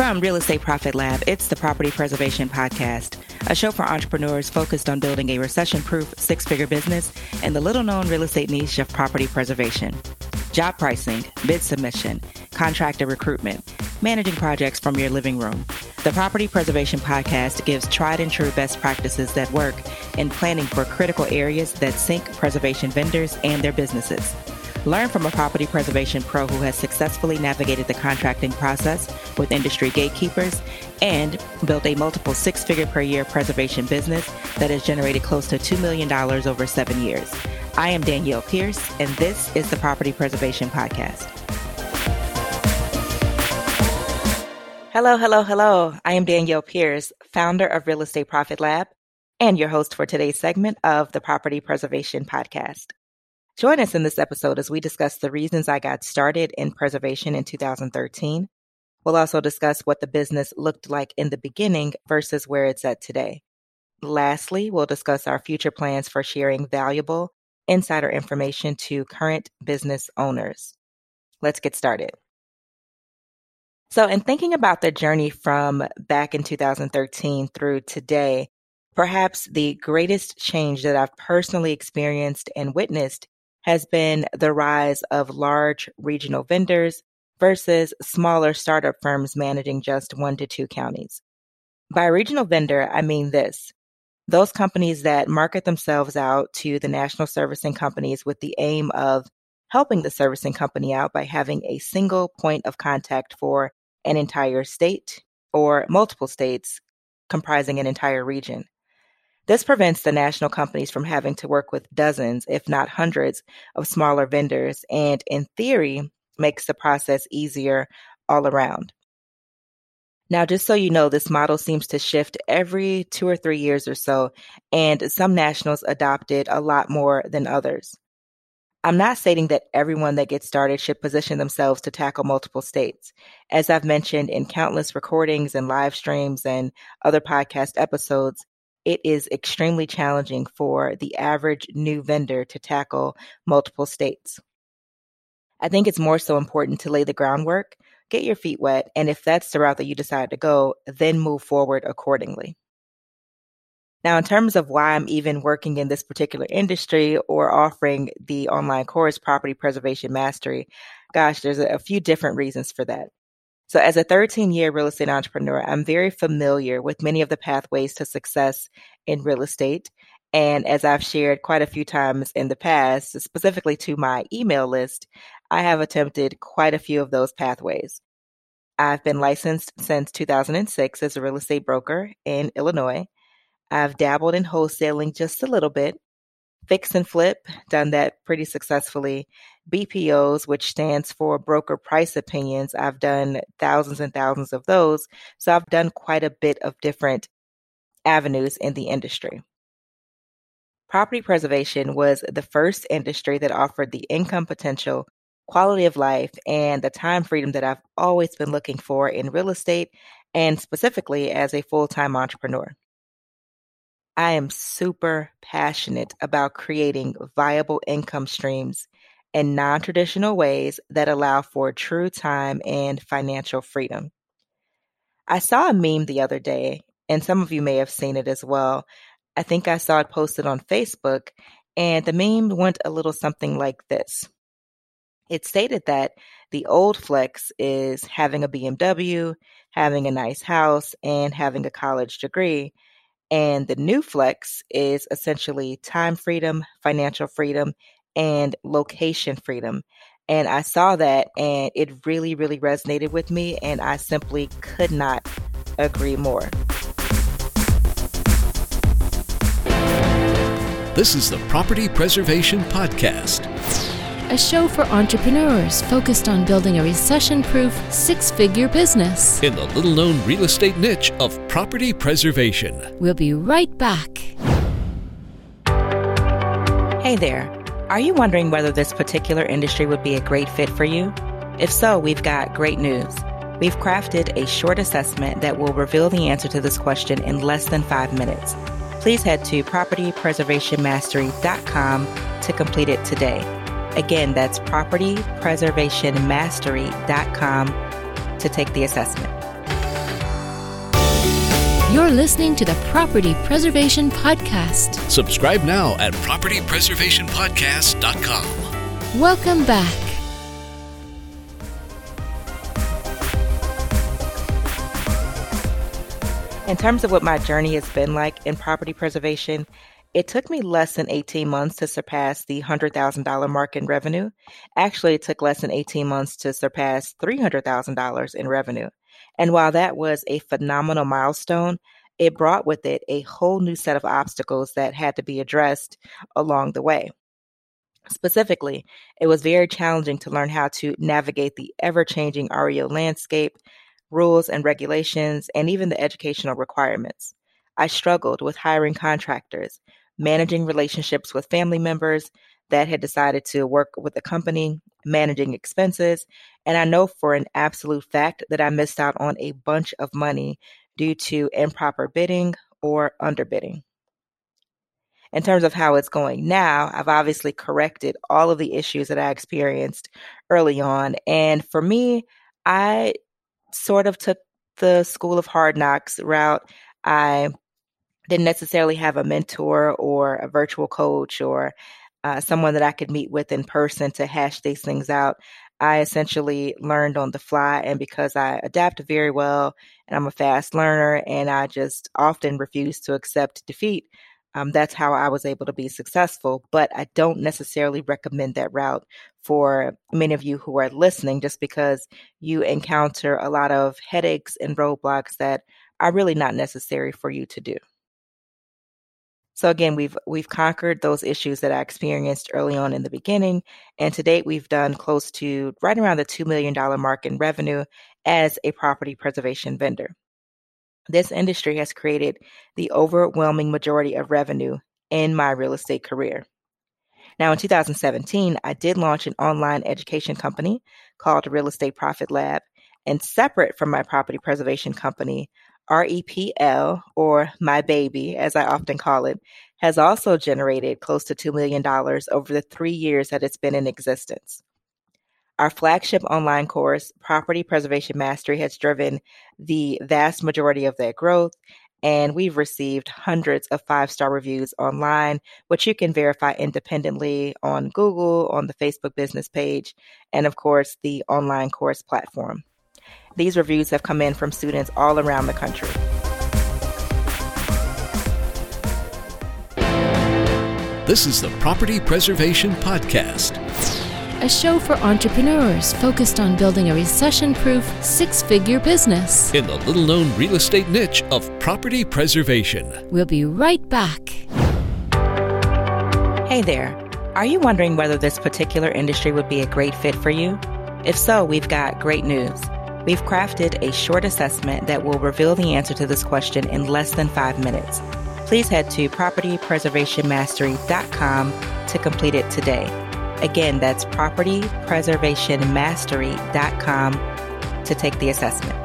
From Real Estate Profit Lab, it's the Property Preservation Podcast, a show for entrepreneurs focused on building a recession proof six figure business in the little known real estate niche of property preservation. Job pricing, bid submission, contractor recruitment, managing projects from your living room. The Property Preservation Podcast gives tried and true best practices that work in planning for critical areas that sink preservation vendors and their businesses. Learn from a property preservation pro who has successfully navigated the contracting process with industry gatekeepers and built a multiple six figure per year preservation business that has generated close to $2 million over seven years. I am Danielle Pierce, and this is the Property Preservation Podcast. Hello, hello, hello. I am Danielle Pierce, founder of Real Estate Profit Lab, and your host for today's segment of the Property Preservation Podcast. Join us in this episode as we discuss the reasons I got started in preservation in 2013. We'll also discuss what the business looked like in the beginning versus where it's at today. Lastly, we'll discuss our future plans for sharing valuable insider information to current business owners. Let's get started. So, in thinking about the journey from back in 2013 through today, perhaps the greatest change that I've personally experienced and witnessed has been the rise of large regional vendors versus smaller startup firms managing just one to two counties. By regional vendor, I mean this those companies that market themselves out to the national servicing companies with the aim of helping the servicing company out by having a single point of contact for an entire state or multiple states comprising an entire region. This prevents the national companies from having to work with dozens, if not hundreds, of smaller vendors, and in theory, makes the process easier all around. Now, just so you know, this model seems to shift every two or three years or so, and some nationals adopt it a lot more than others. I'm not stating that everyone that gets started should position themselves to tackle multiple states. As I've mentioned in countless recordings and live streams and other podcast episodes, it is extremely challenging for the average new vendor to tackle multiple states. I think it's more so important to lay the groundwork, get your feet wet, and if that's the route that you decide to go, then move forward accordingly. Now, in terms of why I'm even working in this particular industry or offering the online course, Property Preservation Mastery, gosh, there's a, few different reasons for that. So, as a 13 year real estate entrepreneur, I'm very familiar with many of the pathways to success in real estate. And as I've shared quite a few times in the past, specifically to my email list, I have attempted quite a few of those pathways. I've been licensed since 2006 as a real estate broker in Illinois. I've dabbled in wholesaling just a little bit, fix and flip, done that pretty successfully. BPOs, which stands for broker price opinions. I've done thousands and thousands of those. So I've done quite a bit of different avenues in the industry. Property preservation was the first industry that offered the income potential, quality of life, and the time freedom that I've always been looking for in real estate and specifically as a full time entrepreneur. I am super passionate about creating viable income streams in non traditional ways that allow for true time and financial freedom. I saw a meme the other day, and some of you may have seen it as well. I think I saw it posted on Facebook, and the meme went a little something like this. It stated that the old flex is having a BMW, having a nice house, and having a college degree. And the new flex is essentially time freedom, financial freedom, and location freedom. And I saw that and it really, really resonated with me. And I simply could not agree more. This is the Property Preservation Podcast, a show for entrepreneurs focused on building a recession proof six figure business in the little known real estate niche of property preservation. We'll be right back. Hey there. Are you wondering whether this particular industry would be a great fit for you? If so, we've got great news. We've crafted a short assessment that will reveal the answer to this question in less than five minutes. Please head to propertypreservationmastery.com to complete it today. Again, that's propertypreservationmastery.com to take the assessment. You're listening to the Property Preservation Podcast. Subscribe now at propertypreservationpodcast.com. Welcome back. In terms of what my journey has been like in property preservation, it took me less than 18 months to surpass the $100,000 mark in revenue. Actually, it took less than 18 months to surpass $300,000 in revenue. And while that was a phenomenal milestone, it brought with it a whole new set of obstacles that had to be addressed along the way. Specifically, it was very challenging to learn how to navigate the ever changing REO landscape, rules and regulations, and even the educational requirements. I struggled with hiring contractors, managing relationships with family members that had decided to work with the company, managing expenses, and I know for an absolute fact that I missed out on a bunch of money due to improper bidding or underbidding. In terms of how it's going now, I've obviously corrected all of the issues that I experienced early on. And for me, I sort of took the school of hard knocks route. I didn't necessarily have a mentor or a virtual coach or uh, someone that I could meet with in person to hash these things out. I essentially learned on the fly, and because I adapt very well and I'm a fast learner and I just often refuse to accept defeat, um, that's how I was able to be successful. But I don't necessarily recommend that route for many of you who are listening, just because you encounter a lot of headaches and roadblocks that are really not necessary for you to do. So again, we've we've conquered those issues that I experienced early on in the beginning, and to date we've done close to right around the two million dollar mark in revenue as a property preservation vendor. This industry has created the overwhelming majority of revenue in my real estate career. Now, in 2017, I did launch an online education company called Real Estate Profit Lab. And separate from my property preservation company, REPL, or My Baby, as I often call it, has also generated close to $2 million over the three years that it's been in existence. Our flagship online course, Property Preservation Mastery, has driven the vast majority of that growth, and we've received hundreds of five star reviews online, which you can verify independently on Google, on the Facebook business page, and of course, the online course platform. These reviews have come in from students all around the country. This is the Property Preservation Podcast, a show for entrepreneurs focused on building a recession proof six figure business. in the little known real estate niche of property preservation. We'll be right back. Hey there. Are you wondering whether this particular industry would be a great fit for you? If so, we've got great news. We've crafted a short assessment that will reveal the answer to this question in less than five minutes. Please head to propertypreservationmastery.com to complete it today. Again, that's propertypreservationmastery.com to take the assessment.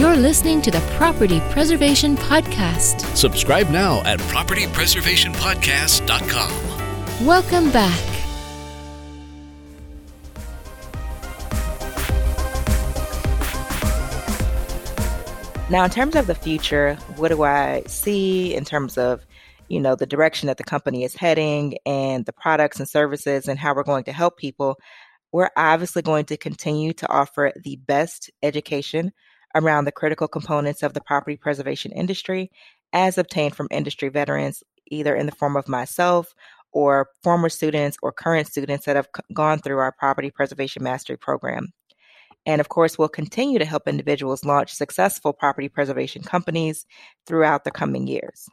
You're listening to the Property Preservation Podcast. Subscribe now at propertypreservationpodcast.com. Welcome back. Now, in terms of the future, what do I see in terms of, you know, the direction that the company is heading and the products and services and how we're going to help people? We're obviously going to continue to offer the best education around the critical components of the property preservation industry as obtained from industry veterans, either in the form of myself or former students or current students that have gone through our property preservation mastery program. And of course, we'll continue to help individuals launch successful property preservation companies throughout the coming years.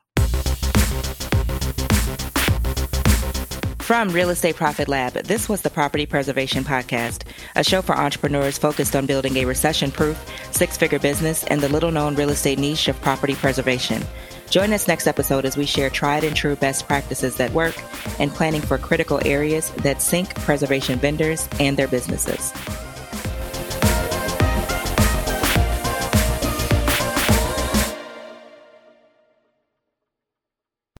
From Real Estate Profit Lab, this was the Property Preservation Podcast, a show for entrepreneurs focused on building a recession proof, six figure business in the little known real estate niche of property preservation. Join us next episode as we share tried and true best practices that work and planning for critical areas that sink preservation vendors and their businesses.